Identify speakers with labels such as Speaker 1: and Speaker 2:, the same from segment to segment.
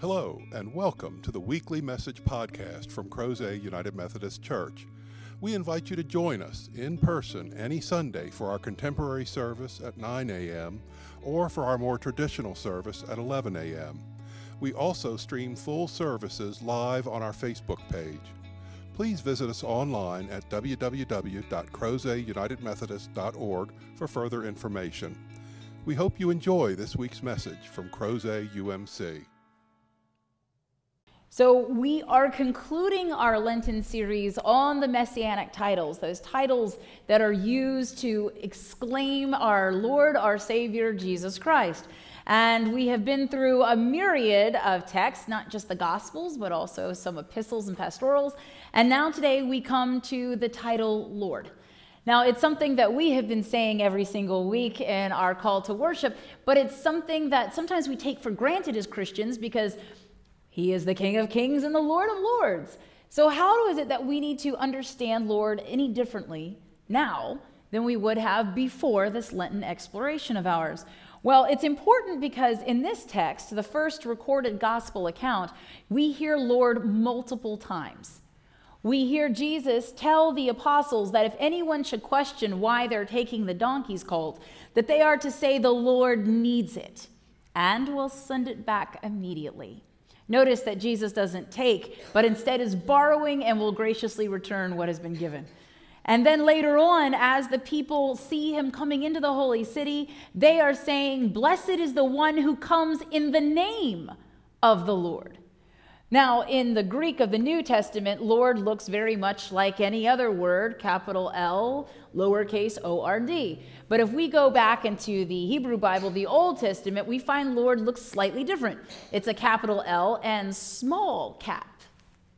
Speaker 1: Hello, and welcome to the weekly message podcast from Crozet United Methodist Church. We invite you to join us in person any Sunday for our contemporary service at 9 a.m. or for our more traditional service at 11 a.m. We also stream full services live on our Facebook page. Please visit us online at www.crozetunitedmethodist.org for further information. We hope you enjoy this week's message from Crozet UMC.
Speaker 2: So, we are concluding our Lenten series on the messianic titles, those titles that are used to exclaim our Lord, our Savior, Jesus Christ. And we have been through a myriad of texts, not just the Gospels, but also some epistles and pastorals. And now today we come to the title Lord. Now, it's something that we have been saying every single week in our call to worship, but it's something that sometimes we take for granted as Christians because he is the King of Kings and the Lord of Lords. So, how is it that we need to understand Lord any differently now than we would have before this Lenten exploration of ours? Well, it's important because in this text, the first recorded gospel account, we hear Lord multiple times. We hear Jesus tell the apostles that if anyone should question why they're taking the donkey's colt, that they are to say the Lord needs it and will send it back immediately. Notice that Jesus doesn't take, but instead is borrowing and will graciously return what has been given. And then later on, as the people see him coming into the holy city, they are saying, Blessed is the one who comes in the name of the Lord. Now, in the Greek of the New Testament, Lord looks very much like any other word, capital L, lowercase o r d. But if we go back into the Hebrew Bible, the Old Testament, we find Lord looks slightly different. It's a capital L and small cap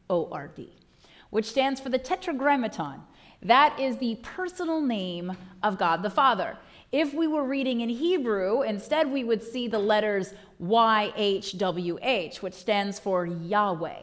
Speaker 2: o r d, which stands for the Tetragrammaton. That is the personal name of God the Father. If we were reading in Hebrew, instead we would see the letters YHWH, which stands for Yahweh.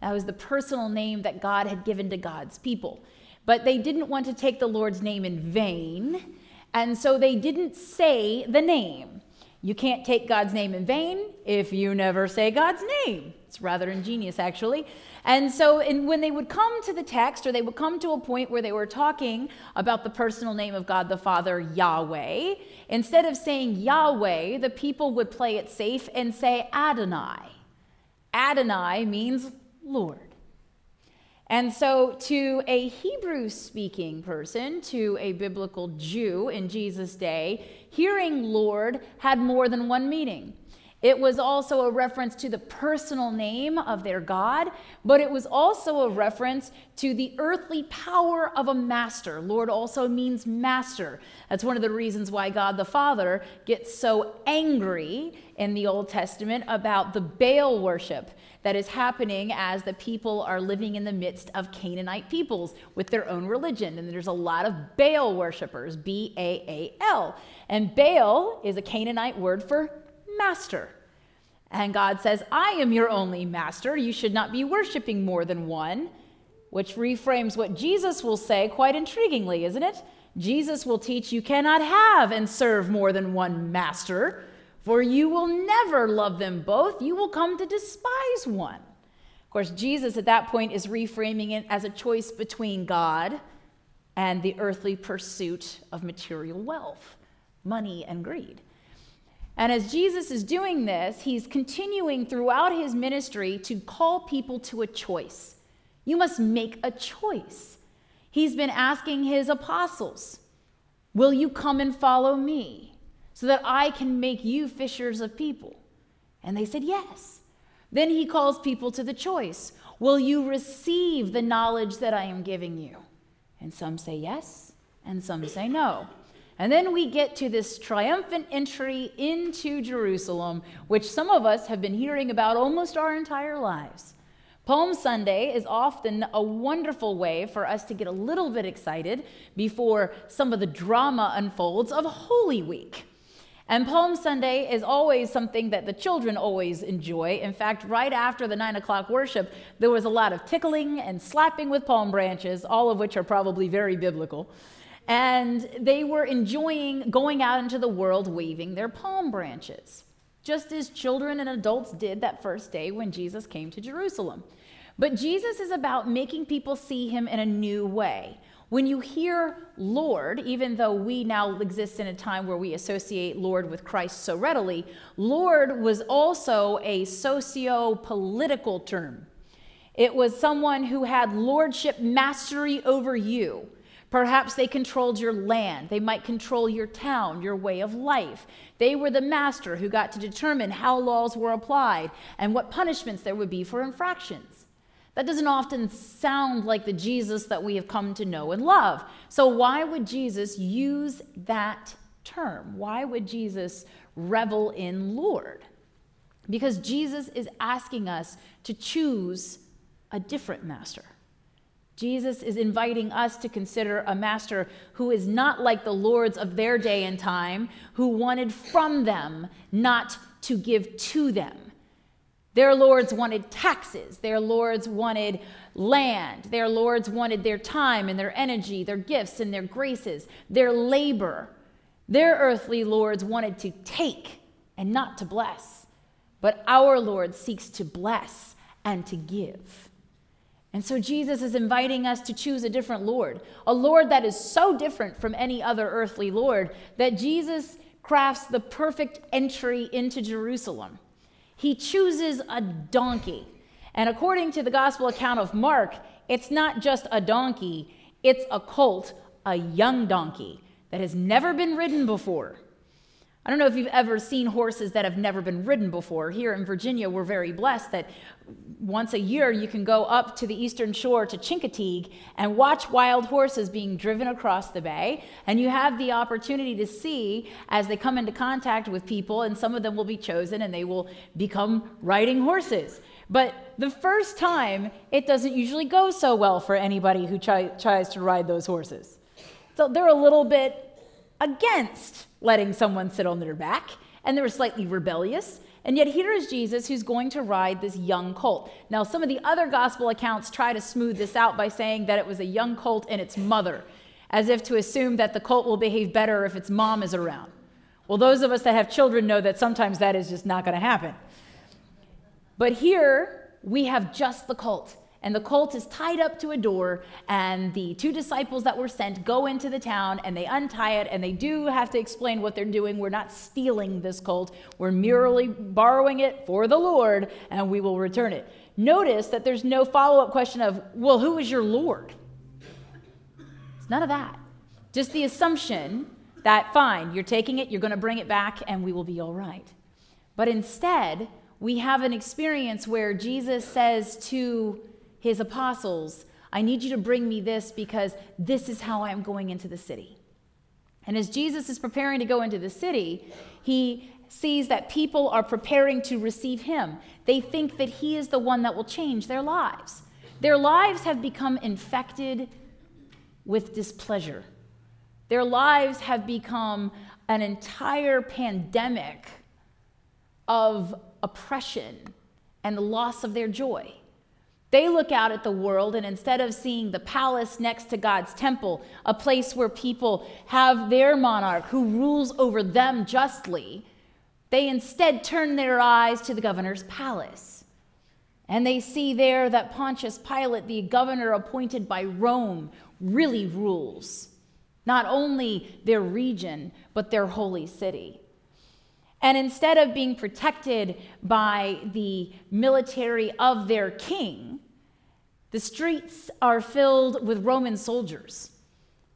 Speaker 2: That was the personal name that God had given to God's people. But they didn't want to take the Lord's name in vain, and so they didn't say the name. You can't take God's name in vain if you never say God's name. It's rather ingenious, actually. And so, when they would come to the text, or they would come to a point where they were talking about the personal name of God the Father, Yahweh, instead of saying Yahweh, the people would play it safe and say Adonai. Adonai means Lord. And so, to a Hebrew speaking person, to a biblical Jew in Jesus' day, hearing Lord had more than one meaning. It was also a reference to the personal name of their God, but it was also a reference to the earthly power of a master. Lord also means master. That's one of the reasons why God the Father gets so angry in the Old Testament about the Baal worship that is happening as the people are living in the midst of Canaanite peoples with their own religion. And there's a lot of Baal worshipers, B A A L. And Baal is a Canaanite word for master. And God says, I am your only master. You should not be worshiping more than one, which reframes what Jesus will say quite intriguingly, isn't it? Jesus will teach you cannot have and serve more than one master, for you will never love them both. You will come to despise one. Of course, Jesus at that point is reframing it as a choice between God and the earthly pursuit of material wealth, money, and greed. And as Jesus is doing this, he's continuing throughout his ministry to call people to a choice. You must make a choice. He's been asking his apostles, Will you come and follow me so that I can make you fishers of people? And they said, Yes. Then he calls people to the choice Will you receive the knowledge that I am giving you? And some say yes, and some say no. And then we get to this triumphant entry into Jerusalem, which some of us have been hearing about almost our entire lives. Palm Sunday is often a wonderful way for us to get a little bit excited before some of the drama unfolds of Holy Week. And Palm Sunday is always something that the children always enjoy. In fact, right after the nine o'clock worship, there was a lot of tickling and slapping with palm branches, all of which are probably very biblical and they were enjoying going out into the world waving their palm branches. just as children and adults did that first day when Jesus came to Jerusalem. But Jesus is about making people see him in a new way. When you hear Lord, even though we now exist in a time where we associate Lord with Christ so readily, Lord was also a socio political term. It was someone who had lordship mastery over you. Perhaps they controlled your land. They might control your town, your way of life. They were the master who got to determine how laws were applied and what punishments there would be for infractions. That doesn't often sound like the Jesus that we have come to know and love. So, why would Jesus use that term? Why would Jesus revel in Lord? Because Jesus is asking us to choose a different master. Jesus is inviting us to consider a master who is not like the lords of their day and time, who wanted from them, not to give to them. Their lords wanted taxes, their lords wanted land, their lords wanted their time and their energy, their gifts and their graces, their labor. Their earthly lords wanted to take and not to bless. But our Lord seeks to bless and to give. And so Jesus is inviting us to choose a different Lord, a Lord that is so different from any other earthly Lord that Jesus crafts the perfect entry into Jerusalem. He chooses a donkey. And according to the gospel account of Mark, it's not just a donkey, it's a colt, a young donkey that has never been ridden before. I don't know if you've ever seen horses that have never been ridden before. Here in Virginia, we're very blessed that once a year you can go up to the eastern shore to Chincoteague and watch wild horses being driven across the bay. And you have the opportunity to see as they come into contact with people, and some of them will be chosen and they will become riding horses. But the first time, it doesn't usually go so well for anybody who try, tries to ride those horses. So they're a little bit against letting someone sit on their back, and they were slightly rebellious. And yet, here is Jesus who's going to ride this young colt. Now, some of the other gospel accounts try to smooth this out by saying that it was a young colt and its mother, as if to assume that the colt will behave better if its mom is around. Well, those of us that have children know that sometimes that is just not going to happen. But here, we have just the colt and the colt is tied up to a door and the two disciples that were sent go into the town and they untie it and they do have to explain what they're doing. We're not stealing this colt. We're merely borrowing it for the lord and we will return it. Notice that there's no follow-up question of well who is your lord? It's none of that. Just the assumption that fine you're taking it you're going to bring it back and we will be all right. But instead we have an experience where jesus says to his apostles, I need you to bring me this because this is how I'm going into the city. And as Jesus is preparing to go into the city, he sees that people are preparing to receive him. They think that he is the one that will change their lives. Their lives have become infected with displeasure. Their lives have become an entire pandemic of oppression and the loss of their joy. They look out at the world, and instead of seeing the palace next to God's temple, a place where people have their monarch who rules over them justly, they instead turn their eyes to the governor's palace. And they see there that Pontius Pilate, the governor appointed by Rome, really rules not only their region, but their holy city. And instead of being protected by the military of their king, the streets are filled with Roman soldiers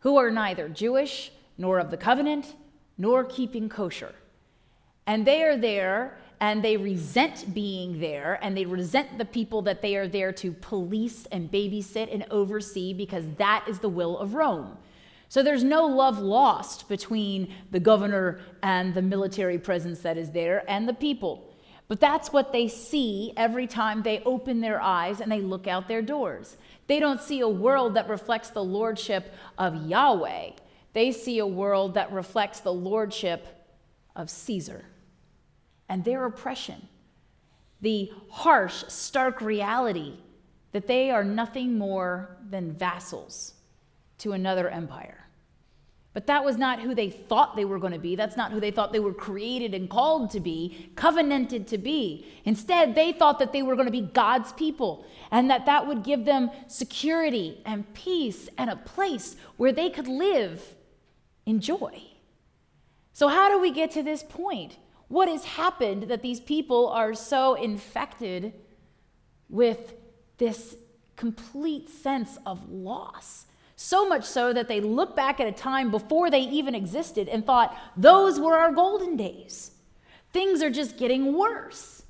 Speaker 2: who are neither Jewish nor of the covenant nor keeping kosher. And they are there and they resent being there and they resent the people that they are there to police and babysit and oversee because that is the will of Rome. So there's no love lost between the governor and the military presence that is there and the people. But that's what they see every time they open their eyes and they look out their doors. They don't see a world that reflects the lordship of Yahweh. They see a world that reflects the lordship of Caesar and their oppression. The harsh, stark reality that they are nothing more than vassals to another empire. But that was not who they thought they were going to be. That's not who they thought they were created and called to be, covenanted to be. Instead, they thought that they were going to be God's people and that that would give them security and peace and a place where they could live in joy. So, how do we get to this point? What has happened that these people are so infected with this complete sense of loss? So much so that they look back at a time before they even existed and thought, those were our golden days. Things are just getting worse.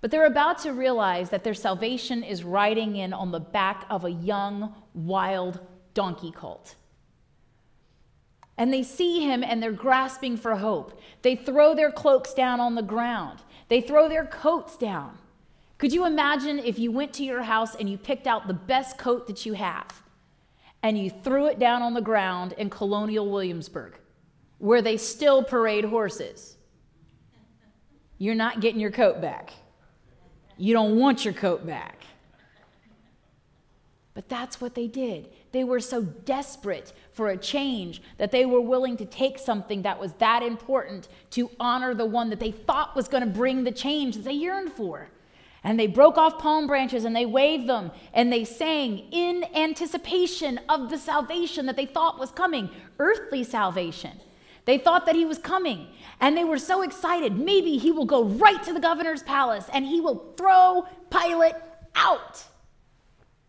Speaker 2: But they're about to realize that their salvation is riding in on the back of a young, wild donkey colt. And they see him and they're grasping for hope. They throw their cloaks down on the ground, they throw their coats down. Could you imagine if you went to your house and you picked out the best coat that you have? And you threw it down on the ground in colonial Williamsburg, where they still parade horses, you're not getting your coat back. You don't want your coat back. But that's what they did. They were so desperate for a change that they were willing to take something that was that important to honor the one that they thought was going to bring the change that they yearned for. And they broke off palm branches and they waved them and they sang in anticipation of the salvation that they thought was coming earthly salvation. They thought that he was coming and they were so excited. Maybe he will go right to the governor's palace and he will throw Pilate out.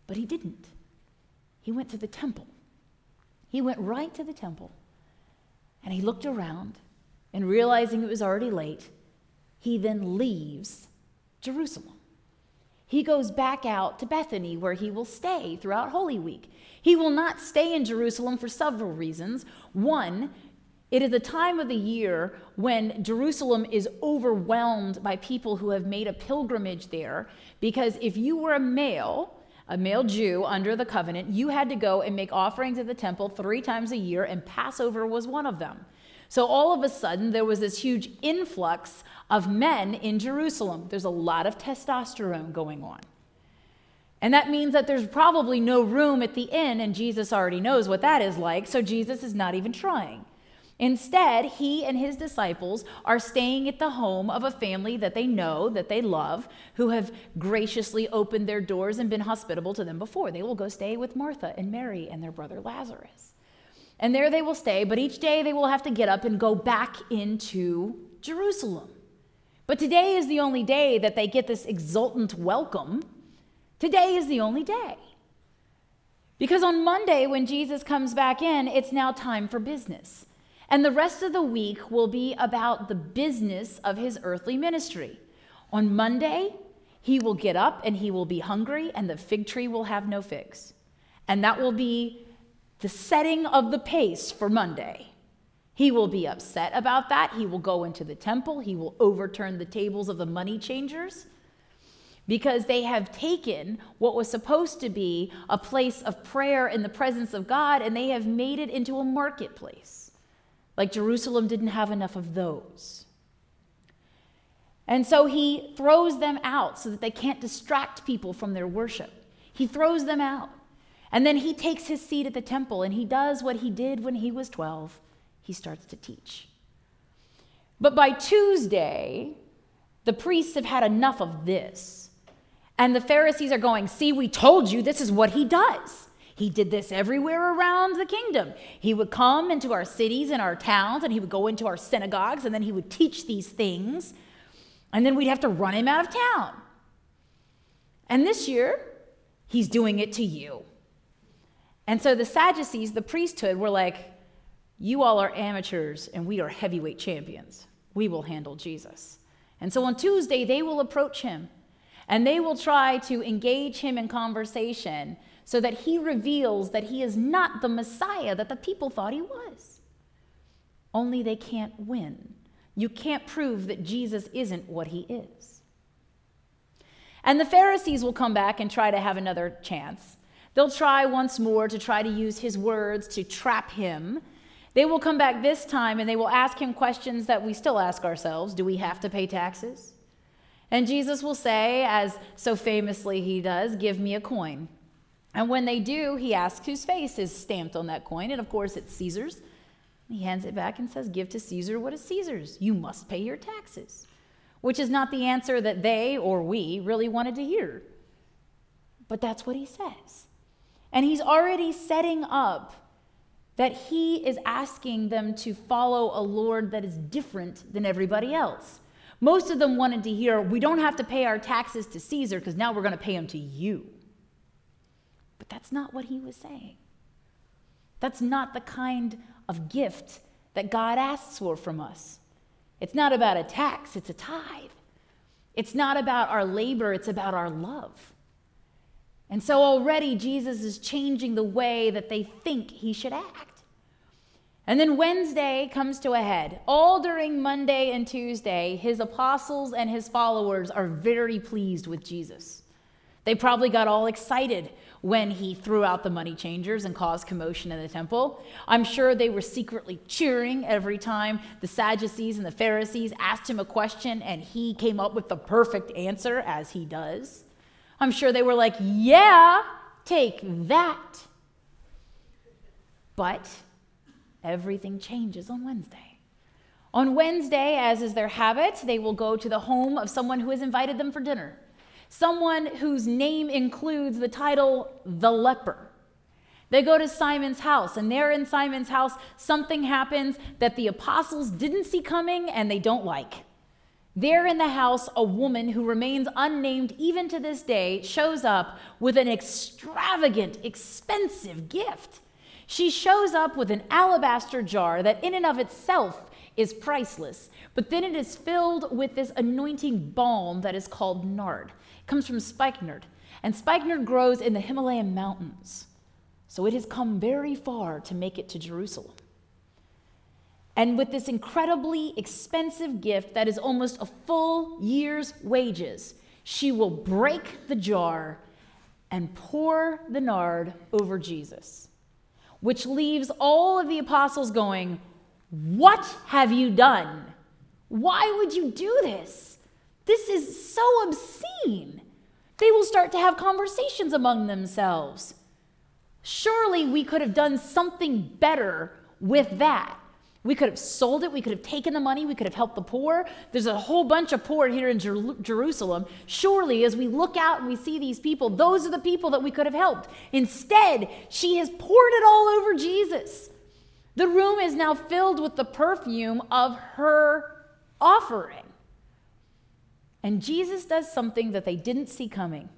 Speaker 2: But he didn't. He went to the temple. He went right to the temple and he looked around and realizing it was already late, he then leaves Jerusalem he goes back out to Bethany, where he will stay throughout Holy Week. He will not stay in Jerusalem for several reasons. One, it is a time of the year when Jerusalem is overwhelmed by people who have made a pilgrimage there, because if you were a male, a male Jew under the covenant, you had to go and make offerings at the temple three times a year, and Passover was one of them. So all of a sudden, there was this huge influx of men in Jerusalem. There's a lot of testosterone going on. And that means that there's probably no room at the inn, and Jesus already knows what that is like, so Jesus is not even trying. Instead, he and his disciples are staying at the home of a family that they know, that they love, who have graciously opened their doors and been hospitable to them before. They will go stay with Martha and Mary and their brother Lazarus. And there they will stay, but each day they will have to get up and go back into Jerusalem. But today is the only day that they get this exultant welcome. Today is the only day. Because on Monday, when Jesus comes back in, it's now time for business. And the rest of the week will be about the business of his earthly ministry. On Monday, he will get up and he will be hungry, and the fig tree will have no figs. And that will be the setting of the pace for Monday. He will be upset about that. He will go into the temple. He will overturn the tables of the money changers because they have taken what was supposed to be a place of prayer in the presence of God and they have made it into a marketplace. Like Jerusalem didn't have enough of those. And so he throws them out so that they can't distract people from their worship. He throws them out. And then he takes his seat at the temple and he does what he did when he was 12 he starts to teach. But by Tuesday, the priests have had enough of this. And the Pharisees are going, See, we told you this is what he does. He did this everywhere around the kingdom. He would come into our cities and our towns, and he would go into our synagogues, and then he would teach these things. And then we'd have to run him out of town. And this year, he's doing it to you. And so the Sadducees, the priesthood, were like, You all are amateurs and we are heavyweight champions. We will handle Jesus. And so on Tuesday, they will approach him and they will try to engage him in conversation so that he reveals that he is not the Messiah that the people thought he was. Only they can't win. You can't prove that Jesus isn't what he is. And the Pharisees will come back and try to have another chance. They'll try once more to try to use his words to trap him. They will come back this time and they will ask him questions that we still ask ourselves Do we have to pay taxes? And Jesus will say, as so famously he does, Give me a coin. And when they do, he asks whose face is stamped on that coin. And of course, it's Caesar's. He hands it back and says, Give to Caesar what is Caesar's. You must pay your taxes, which is not the answer that they or we really wanted to hear. But that's what he says. And he's already setting up that he is asking them to follow a Lord that is different than everybody else. Most of them wanted to hear, we don't have to pay our taxes to Caesar because now we're going to pay them to you. But that's not what he was saying. That's not the kind of gift that God asks for from us. It's not about a tax, it's a tithe. It's not about our labor, it's about our love. And so already Jesus is changing the way that they think he should act. And then Wednesday comes to a head. All during Monday and Tuesday, his apostles and his followers are very pleased with Jesus. They probably got all excited when he threw out the money changers and caused commotion in the temple. I'm sure they were secretly cheering every time the Sadducees and the Pharisees asked him a question and he came up with the perfect answer, as he does. I'm sure they were like, yeah, take that. But everything changes on Wednesday. On Wednesday, as is their habit, they will go to the home of someone who has invited them for dinner, someone whose name includes the title the leper. They go to Simon's house, and there in Simon's house, something happens that the apostles didn't see coming and they don't like. There in the house, a woman who remains unnamed even to this day shows up with an extravagant, expensive gift. She shows up with an alabaster jar that, in and of itself, is priceless, but then it is filled with this anointing balm that is called nard. It comes from spikenard, and spikenard grows in the Himalayan mountains. So it has come very far to make it to Jerusalem. And with this incredibly expensive gift that is almost a full year's wages, she will break the jar and pour the nard over Jesus, which leaves all of the apostles going, What have you done? Why would you do this? This is so obscene. They will start to have conversations among themselves. Surely we could have done something better with that. We could have sold it. We could have taken the money. We could have helped the poor. There's a whole bunch of poor here in Jer- Jerusalem. Surely, as we look out and we see these people, those are the people that we could have helped. Instead, she has poured it all over Jesus. The room is now filled with the perfume of her offering. And Jesus does something that they didn't see coming.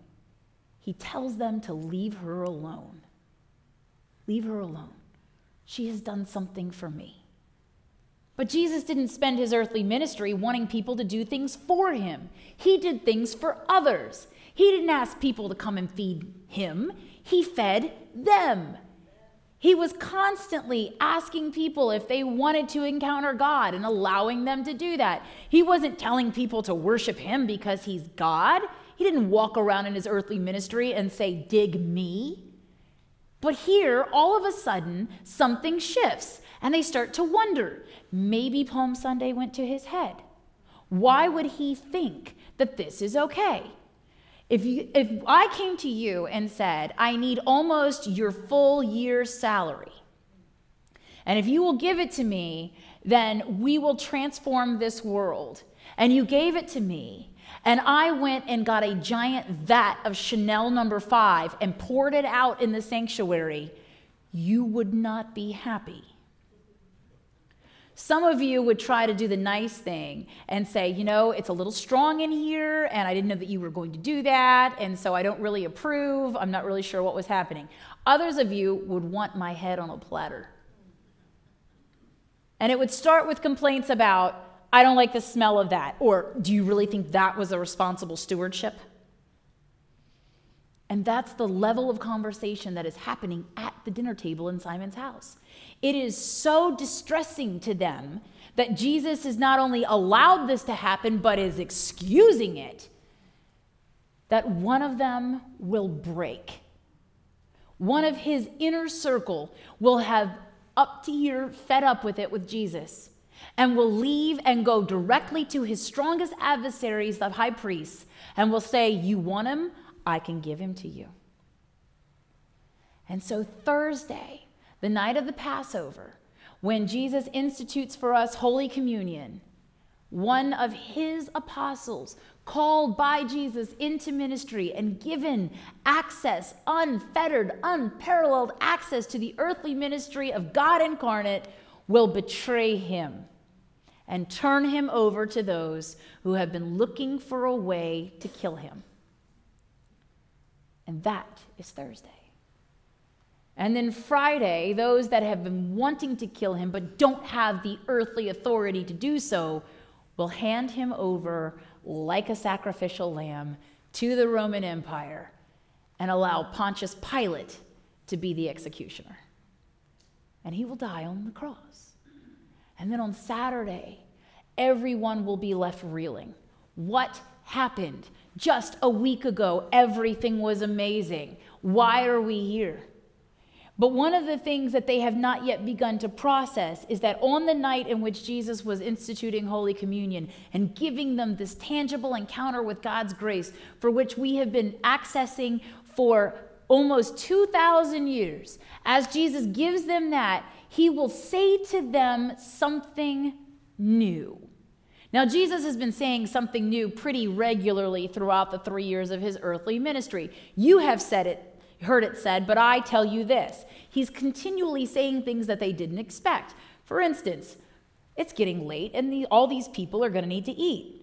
Speaker 2: He tells them to leave her alone. Leave her alone. She has done something for me. But Jesus didn't spend his earthly ministry wanting people to do things for him. He did things for others. He didn't ask people to come and feed him, he fed them. He was constantly asking people if they wanted to encounter God and allowing them to do that. He wasn't telling people to worship him because he's God. He didn't walk around in his earthly ministry and say, Dig me. But here, all of a sudden, something shifts and they start to wonder maybe Palm Sunday went to his head. Why would he think that this is okay? If, you, if I came to you and said, I need almost your full year's salary, and if you will give it to me, then we will transform this world, and you gave it to me, and I went and got a giant vat of Chanel number five and poured it out in the sanctuary, you would not be happy. Some of you would try to do the nice thing and say, you know, it's a little strong in here, and I didn't know that you were going to do that, and so I don't really approve. I'm not really sure what was happening. Others of you would want my head on a platter. And it would start with complaints about, I don't like the smell of that, or do you really think that was a responsible stewardship? And that's the level of conversation that is happening at the dinner table in Simon's house. It is so distressing to them that Jesus is not only allowed this to happen, but is excusing it, that one of them will break. One of his inner circle will have up to here fed up with it with Jesus and will leave and go directly to his strongest adversaries, the high priests, and will say, You want him? I can give him to you. And so Thursday, the night of the Passover, when Jesus institutes for us Holy Communion, one of his apostles, called by Jesus into ministry and given access, unfettered, unparalleled access to the earthly ministry of God incarnate, will betray him and turn him over to those who have been looking for a way to kill him. And that is Thursday. And then Friday, those that have been wanting to kill him but don't have the earthly authority to do so will hand him over like a sacrificial lamb to the Roman Empire and allow Pontius Pilate to be the executioner. And he will die on the cross. And then on Saturday, everyone will be left reeling. What happened? Just a week ago, everything was amazing. Why are we here? But one of the things that they have not yet begun to process is that on the night in which Jesus was instituting Holy Communion and giving them this tangible encounter with God's grace, for which we have been accessing for almost 2,000 years, as Jesus gives them that, he will say to them something new. Now, Jesus has been saying something new pretty regularly throughout the three years of his earthly ministry. You have said it heard it said, but I tell you this. He's continually saying things that they didn't expect. For instance, it's getting late and the, all these people are going to need to eat.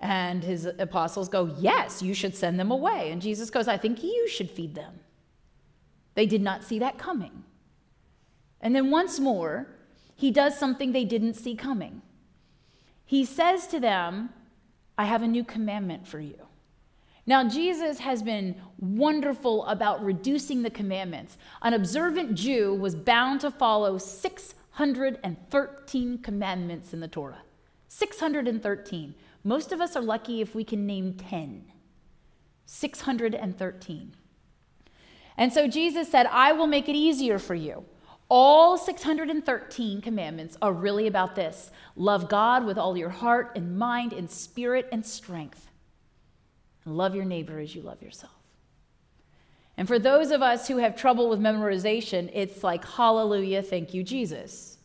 Speaker 2: And his apostles go, Yes, you should send them away. And Jesus goes, I think you should feed them. They did not see that coming. And then once more, he does something they didn't see coming. He says to them, I have a new commandment for you. Now, Jesus has been wonderful about reducing the commandments. An observant Jew was bound to follow 613 commandments in the Torah. 613. Most of us are lucky if we can name 10. 613. And so Jesus said, I will make it easier for you. All 613 commandments are really about this love God with all your heart and mind and spirit and strength. And love your neighbor as you love yourself. And for those of us who have trouble with memorization, it's like, hallelujah, thank you, Jesus.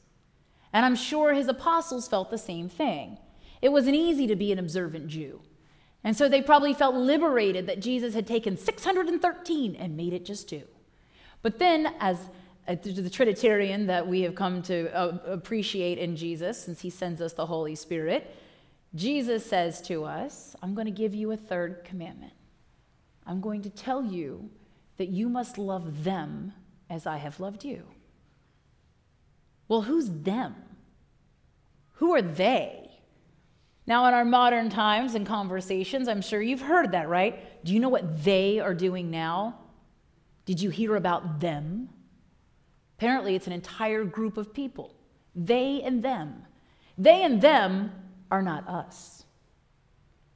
Speaker 2: And I'm sure his apostles felt the same thing. It wasn't easy to be an observant Jew. And so they probably felt liberated that Jesus had taken 613 and made it just two. But then, as the Trinitarian that we have come to uh, appreciate in Jesus, since he sends us the Holy Spirit, Jesus says to us, I'm going to give you a third commandment. I'm going to tell you that you must love them as I have loved you. Well, who's them? Who are they? Now, in our modern times and conversations, I'm sure you've heard that, right? Do you know what they are doing now? Did you hear about them? Apparently, it's an entire group of people. They and them. They and them are not us.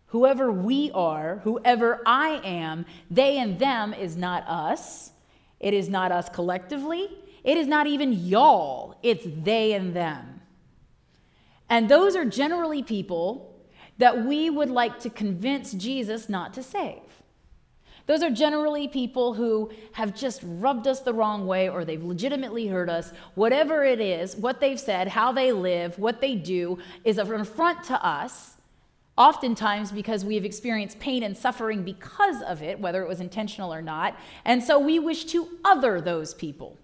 Speaker 2: Whoever we are, whoever I am, they and them is not us. It is not us collectively. It is not even y'all. It's they and them. And those are generally people that we would like to convince Jesus not to save. Those are generally people who have just rubbed us the wrong way or they've legitimately hurt us. Whatever it is, what they've said, how they live, what they do is an affront to us, oftentimes because we have experienced pain and suffering because of it, whether it was intentional or not. And so we wish to other those people,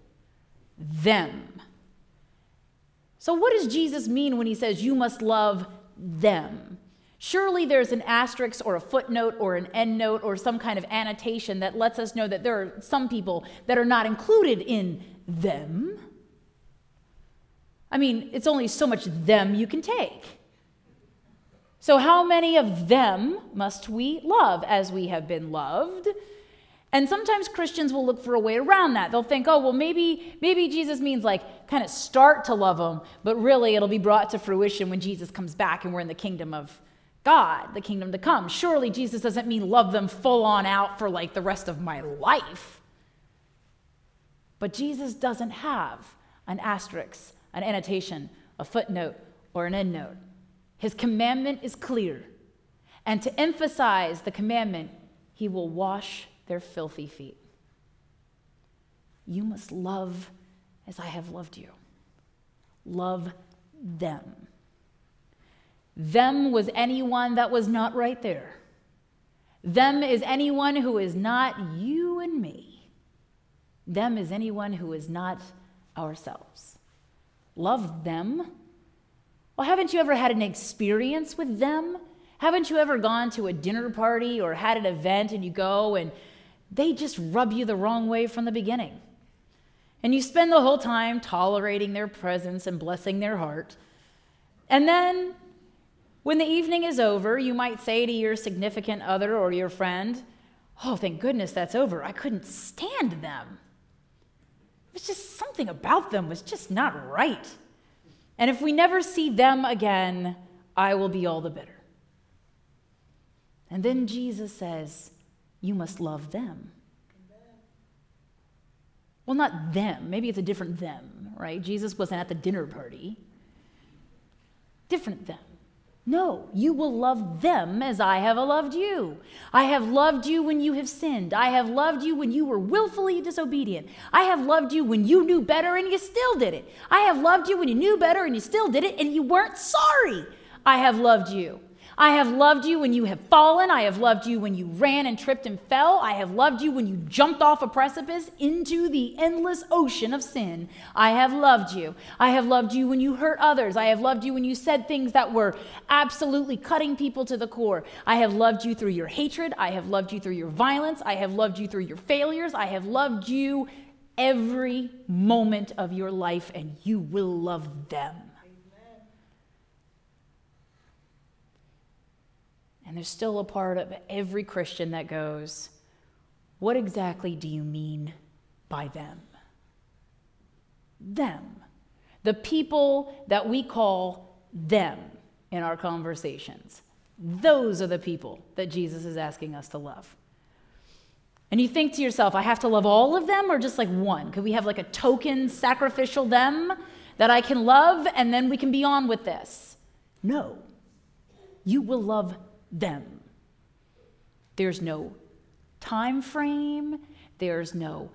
Speaker 2: them. So, what does Jesus mean when he says you must love them? Surely there's an asterisk or a footnote or an endnote or some kind of annotation that lets us know that there are some people that are not included in them. I mean, it's only so much them you can take. So, how many of them must we love as we have been loved? And sometimes Christians will look for a way around that. They'll think, oh, well, maybe, maybe Jesus means like kind of start to love them, but really it'll be brought to fruition when Jesus comes back and we're in the kingdom of God, the kingdom to come. Surely Jesus doesn't mean love them full on out for like the rest of my life. But Jesus doesn't have an asterisk, an annotation, a footnote, or an endnote. His commandment is clear. And to emphasize the commandment, he will wash their filthy feet. You must love as I have loved you. love them. Them was anyone that was not right there. Them is anyone who is not you and me. Them is anyone who is not ourselves. Love them. Well, haven't you ever had an experience with them? Haven't you ever gone to a dinner party or had an event and you go and they just rub you the wrong way from the beginning? And you spend the whole time tolerating their presence and blessing their heart. And then when the evening is over, you might say to your significant other or your friend, Oh, thank goodness that's over. I couldn't stand them. It was just something about them was just not right. And if we never see them again, I will be all the better. And then Jesus says, You must love them. Well, not them. Maybe it's a different them, right? Jesus wasn't at the dinner party. Different them. No, you will love them as I have loved you. I have loved you when you have sinned. I have loved you when you were willfully disobedient. I have loved you when you knew better and you still did it. I have loved you when you knew better and you still did it and you weren't sorry. I have loved you. I have loved you when you have fallen. I have loved you when you ran and tripped and fell. I have loved you when you jumped off a precipice into the endless ocean of sin. I have loved you. I have loved you when you hurt others. I have loved you when you said things that were absolutely cutting people to the core. I have loved you through your hatred. I have loved you through your violence. I have loved you through your failures. I have loved you every moment of your life, and you will love them. And there's still a part of every Christian that goes, What exactly do you mean by them? Them. The people that we call them in our conversations. Those are the people that Jesus is asking us to love. And you think to yourself, I have to love all of them or just like one? Could we have like a token sacrificial them that I can love and then we can be on with this? No. You will love them. There's no time frame, there's no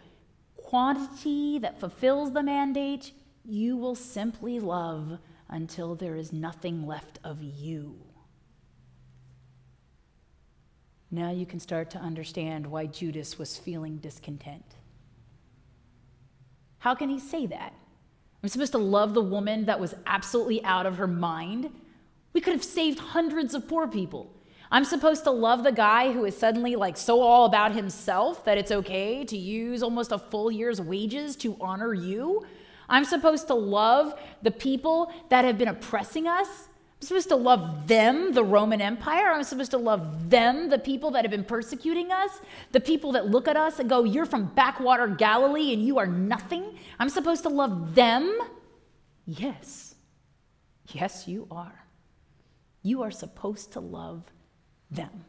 Speaker 2: quantity that fulfills the mandate. You will simply love until there is nothing left of you. Now you can start to understand why Judas was feeling discontent. How can he say that? I'm supposed to love the woman that was absolutely out of her mind. We could have saved hundreds of poor people. I'm supposed to love the guy who is suddenly like so all about himself that it's okay to use almost a full year's wages to honor you. I'm supposed to love the people that have been oppressing us. I'm supposed to love them, the Roman Empire. I'm supposed to love them, the people that have been persecuting us, the people that look at us and go, You're from backwater Galilee and you are nothing. I'm supposed to love them. Yes. Yes, you are. You are supposed to love them.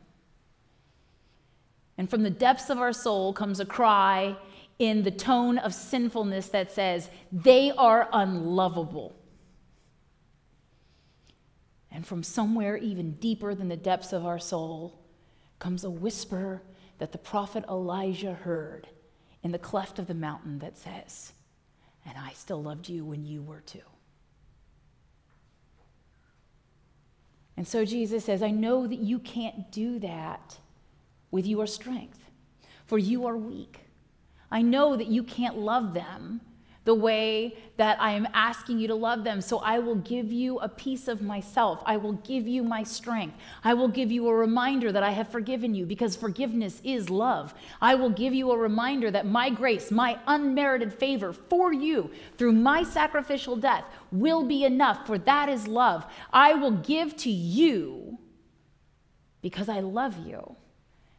Speaker 2: And from the depths of our soul comes a cry in the tone of sinfulness that says, They are unlovable. And from somewhere even deeper than the depths of our soul comes a whisper that the prophet Elijah heard in the cleft of the mountain that says, And I still loved you when you were too. And so Jesus says, I know that you can't do that with your strength, for you are weak. I know that you can't love them the way that I am asking you to love them. So I will give you a piece of myself. I will give you my strength. I will give you a reminder that I have forgiven you because forgiveness is love. I will give you a reminder that my grace, my unmerited favor for you through my sacrificial death will be enough, for that is love. I will give to you because I love you.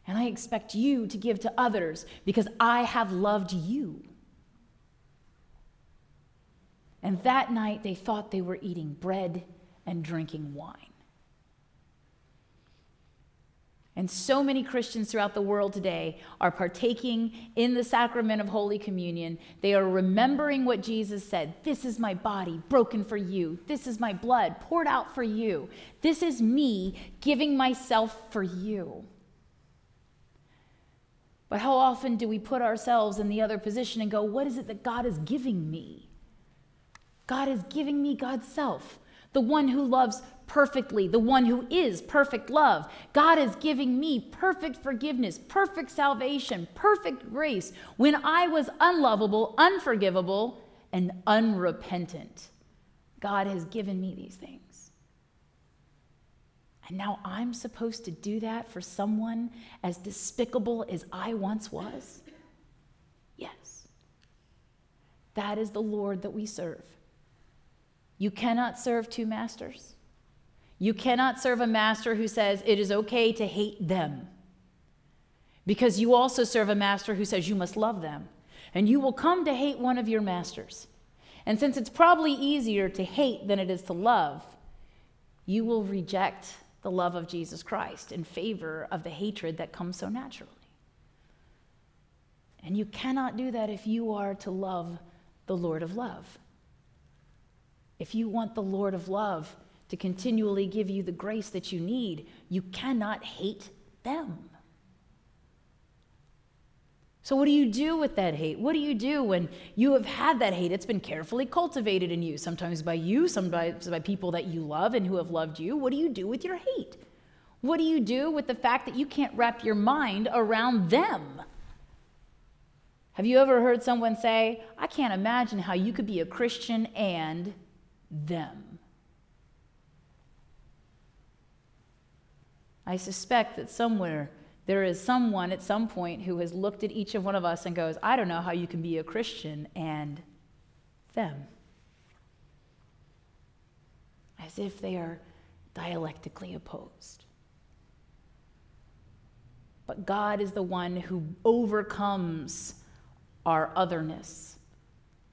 Speaker 2: And I expect you to give to others because I have loved you. And that night they thought they were eating bread and drinking wine. And so many Christians throughout the world today are partaking in the sacrament of Holy Communion. They are remembering what Jesus said This is my body broken for you. This is my blood poured out for you. This is me giving myself for you. But how often do we put ourselves in the other position and go, What is it that God is giving me? God is giving me God's self, the one who loves perfectly, the one who is perfect love. God is giving me perfect forgiveness, perfect salvation, perfect grace when I was unlovable, unforgivable, and unrepentant. God has given me these things. And now I'm supposed to do that for someone as despicable as I once was? Yes. That is the Lord that we serve. You cannot serve two masters. You cannot serve a master who says it is okay to hate them. Because you also serve a master who says you must love them. And you will come to hate one of your masters. And since it's probably easier to hate than it is to love, you will reject the love of Jesus Christ in favor of the hatred that comes so naturally. And you cannot do that if you are to love the Lord of love. If you want the Lord of love to continually give you the grace that you need, you cannot hate them. So, what do you do with that hate? What do you do when you have had that hate? It's been carefully cultivated in you, sometimes by you, sometimes by people that you love and who have loved you. What do you do with your hate? What do you do with the fact that you can't wrap your mind around them? Have you ever heard someone say, I can't imagine how you could be a Christian and them? I suspect that somewhere there is someone at some point who has looked at each of one of us and goes, I don't know how you can be a Christian and them. As if they are dialectically opposed. But God is the one who overcomes our otherness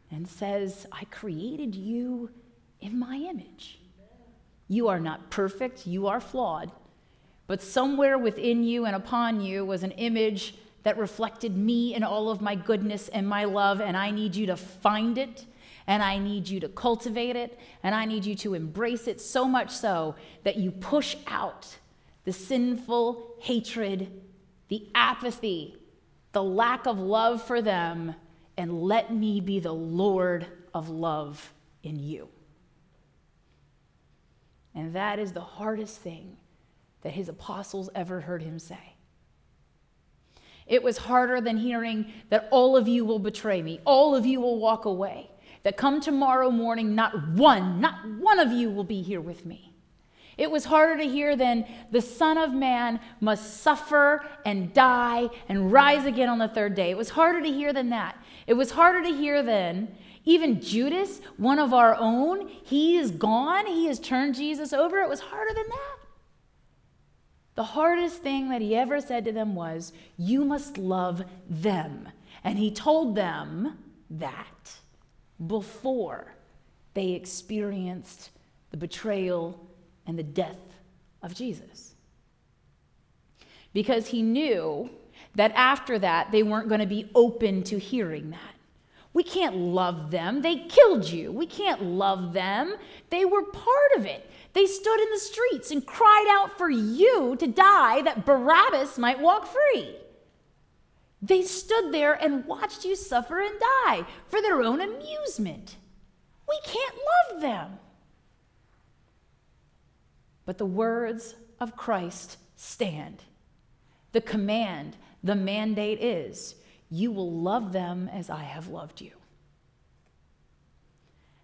Speaker 2: and says, I created you in my image. You are not perfect, you are flawed, but somewhere within you and upon you was an image that reflected me and all of my goodness and my love, and I need you to find it. And I need you to cultivate it, and I need you to embrace it so much so that you push out the sinful hatred, the apathy, the lack of love for them, and let me be the Lord of love in you. And that is the hardest thing that his apostles ever heard him say. It was harder than hearing that all of you will betray me, all of you will walk away, that come tomorrow morning, not one, not one of you will be here with me. It was harder to hear than the Son of Man must suffer and die and rise again on the third day. It was harder to hear than that. It was harder to hear than even Judas, one of our own, he is gone. He has turned Jesus over. It was harder than that. The hardest thing that he ever said to them was, You must love them. And he told them that before they experienced the betrayal and the death of Jesus. Because he knew that after that, they weren't going to be open to hearing that. We can't love them. They killed you. We can't love them. They were part of it. They stood in the streets and cried out for you to die that Barabbas might walk free. They stood there and watched you suffer and die for their own amusement. We can't love them. But the words of Christ stand. The command, the mandate is you will love them as I have loved you.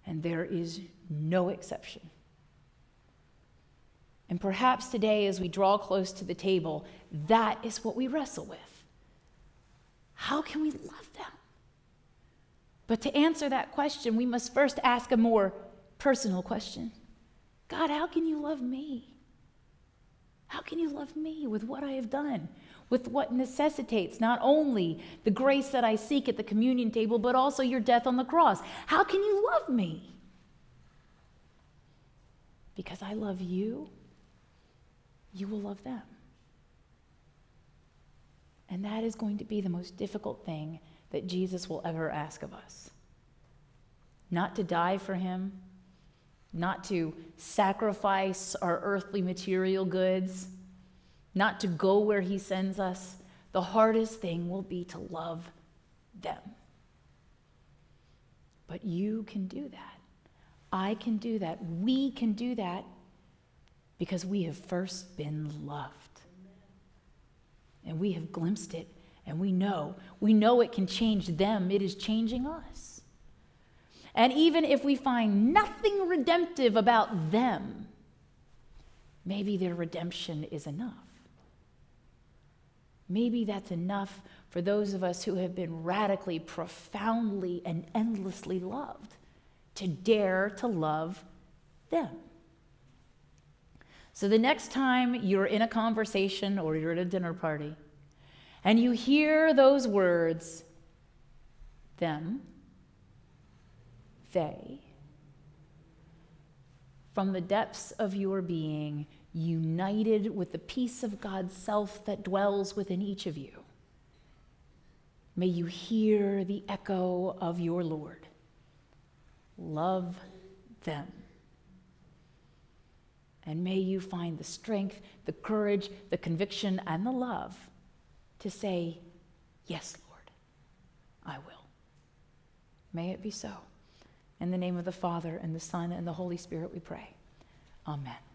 Speaker 2: And there is no exception. And perhaps today, as we draw close to the table, that is what we wrestle with. How can we love them? But to answer that question, we must first ask a more personal question God, how can you love me? How can you love me with what I have done? With what necessitates not only the grace that I seek at the communion table, but also your death on the cross? How can you love me? Because I love you you will love them. And that is going to be the most difficult thing that Jesus will ever ask of us. Not to die for him, not to sacrifice our earthly material goods, not to go where he sends us. The hardest thing will be to love them. But you can do that. I can do that. We can do that because we have first been loved. And we have glimpsed it, and we know. We know it can change them, it is changing us. And even if we find nothing redemptive about them, maybe their redemption is enough. Maybe that's enough for those of us who have been radically, profoundly, and endlessly loved to dare to love them. So the next time you're in a conversation or you're at a dinner party and you hear those words, them, they, from the depths of your being, united with the peace of God's self that dwells within each of you, may you hear the echo of your Lord. Love them. And may you find the strength, the courage, the conviction, and the love to say, Yes, Lord, I will. May it be so. In the name of the Father, and the Son, and the Holy Spirit, we pray. Amen.